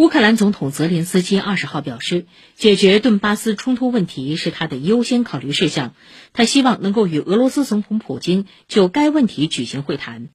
乌克兰总统泽连斯基二十号表示解决顿巴斯冲突问题是他的优先考虑事项他希望能够与俄罗斯总统普京就该问题举行会谈。